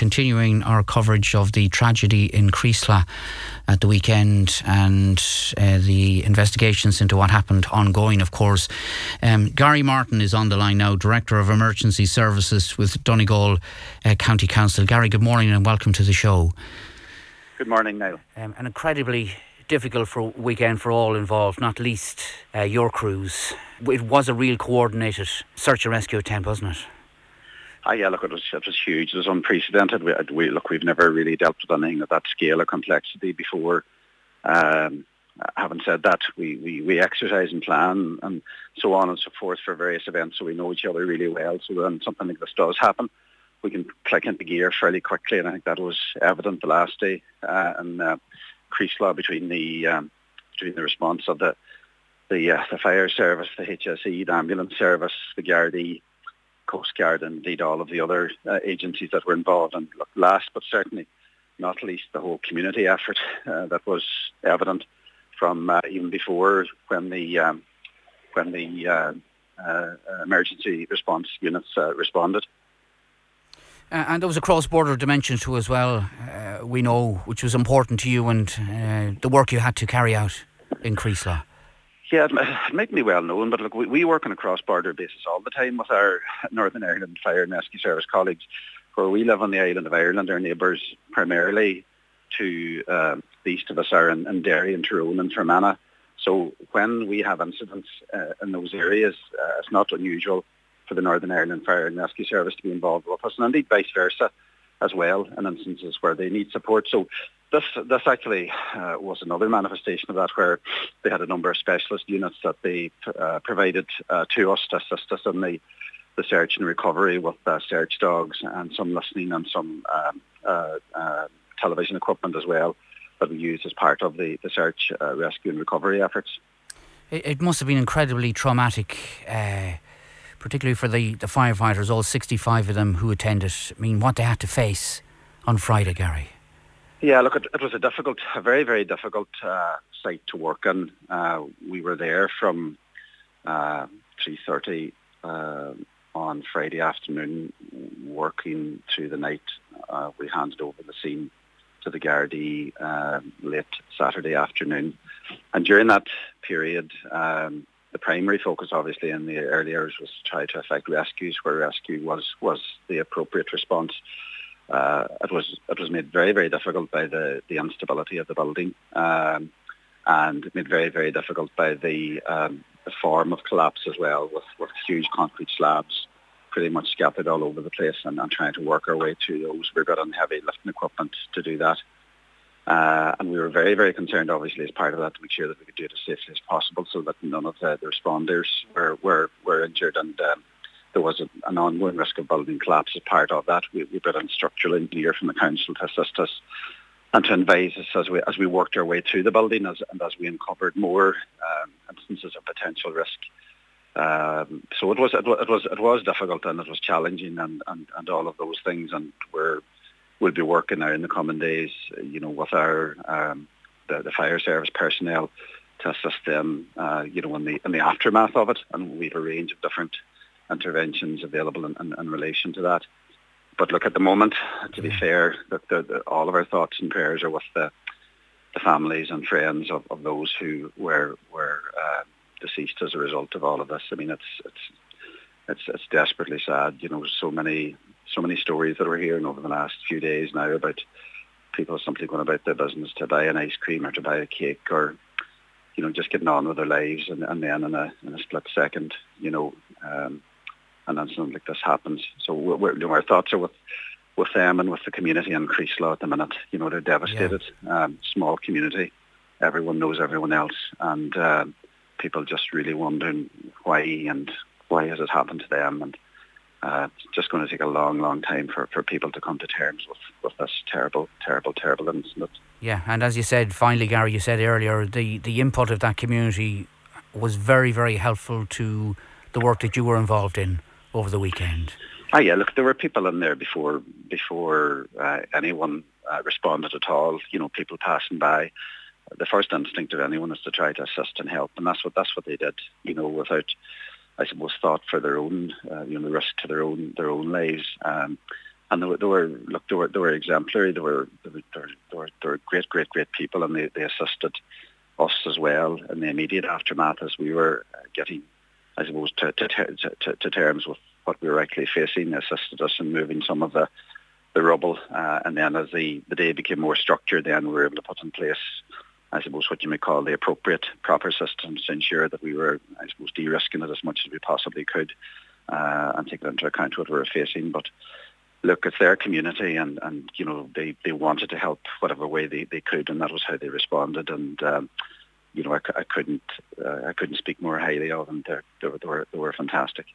continuing our coverage of the tragedy in Creeslough at the weekend and uh, the investigations into what happened ongoing, of course. Um, Gary Martin is on the line now, Director of Emergency Services with Donegal uh, County Council. Gary, good morning and welcome to the show. Good morning, Neil. Um, an incredibly difficult for weekend for all involved, not least uh, your crews. It was a real coordinated search and rescue attempt, wasn't it? Ah, yeah, look, it was, it was huge. It was unprecedented. We, we, look, we've never really dealt with anything of that scale or complexity before. Um, having said that, we, we, we exercise and plan and so on and so forth for various events, so we know each other really well. So when something like this does happen, we can click into gear fairly quickly, and I think that was evident the last day. Uh, and uh, Creeslough between the um, between the response of the the uh, the fire service, the HSE, the ambulance service, the Gardaí, Coast Guard, and indeed all of the other uh, agencies that were involved. And last but certainly not least, the whole community effort uh, that was evident from uh, even before when the um, when the uh, uh, emergency response units responded. Uh, and there was a cross-border dimension to as well, uh, we know, which was important to you and uh, the work you had to carry out in Creeslough. Yeah, it be well known, but look, we, we work on a cross-border basis all the time with our Northern Ireland Fire and Rescue Service colleagues, where we live on the island of Ireland. Our neighbours, primarily to uh, the east of us, are in, in Derry and Tyrone and Fermanagh. So when we have incidents uh, in those areas, uh, it's not unusual for the Northern Ireland Fire and Rescue Service to be involved with us, and indeed vice versa as well in instances where they need support. So this this actually uh, was another manifestation of that, where they had a number of specialist units that they uh, provided uh, to us to assist us in the, the search and recovery with uh, search dogs and some listening and some um, uh, uh, television equipment as well that we used as part of the, the search, rescue and recovery efforts. It, it must have been incredibly traumatic particularly for the, the firefighters, all 65 of them who attended, I mean, what they had to face on Friday, Gary? Yeah, look, it, it was a difficult, a very, very difficult uh, site to work in. Uh, we were there from uh, 3.30 uh, on Friday afternoon, working through the night. Uh, we handed over the scene to the Gardaí uh, late Saturday afternoon. And during that period, um, the primary focus, obviously, in the early hours was to try to effect rescues where rescue was was the appropriate response. Uh, it was it was made very very difficult by the the instability of the building, um, and made very very difficult by the um, the form of collapse as well, with with huge concrete slabs pretty much scattered all over the place, and, and trying to work our way through those. We got on heavy lifting equipment to do that. Uh, and we were very, very concerned, obviously, as part of that, to make sure that we could do it as safely as possible so that none of the, the responders were, were, were injured and um, there was a, an ongoing risk of building collapse as part of that. We, we brought in structural engineer from the council to assist us and to advise us as we, as we worked our way through the building as, and as we uncovered more um, instances of potential risk. Um, so it was, it was it was it was difficult and it was challenging and, and, and all of those things and we're we'll be working now in the coming days, you know, with our um, the, the fire service personnel to assist them, uh, you know, in the in the aftermath of it, and we have a range of different interventions available in, in, in relation to that. But look, at the moment, to be fair, that the, the, all of our thoughts and prayers are with the the families and friends of, of those who were were uh, deceased as a result of all of this. I mean, it's it's it's it's desperately sad. You know, so many so many stories that we're hearing over the last few days now about people simply going about their business to buy an ice cream or to buy a cake or you know just getting on with their lives and, and then in a in a split second you know um, and then something like this happens. So we're, we're, you know, our thoughts are with with them and with the community in Creeslough at the minute. You know they're devastated. Yeah. Um, small community, everyone knows everyone else, and uh, people just really wondering why and why has it happened to them and uh, it's just going to take a long, long time for, for people to come to terms with, with this terrible, terrible, terrible incident. Yeah, and as you said, finally, Gary, you said earlier, the, the input of that community was very, very helpful to the work that you were involved in over the weekend. Ah, yeah, look, there were people in there before before uh, anyone uh, responded at all. You know, people passing by. The first instinct of anyone is to try to assist and help, and that's what that's what they did. You know, without I suppose, thought for their own, uh, you know, the risk to their own their own lives. Um, and they were, they were look they were they were exemplary. They were they were, they were, they were great great great people, and they, they assisted us as well in the immediate aftermath as we were getting, I suppose, to to, to, to terms with what we were actually facing. Assisted us in moving some of the the rubble, uh, and then as the the day became more structured, then we were able to put in place. I suppose what you may call the appropriate proper systems to ensure that we were, I suppose, de-risking it as much as we possibly could uh, and taking into account what we were facing. But look, it's their community and, and you know, they, they wanted to help whatever way they, they could and that was how they responded. And, um, you know, I, I couldn't uh, I couldn't speak more highly of them. They, they, were, they, were, they were fantastic.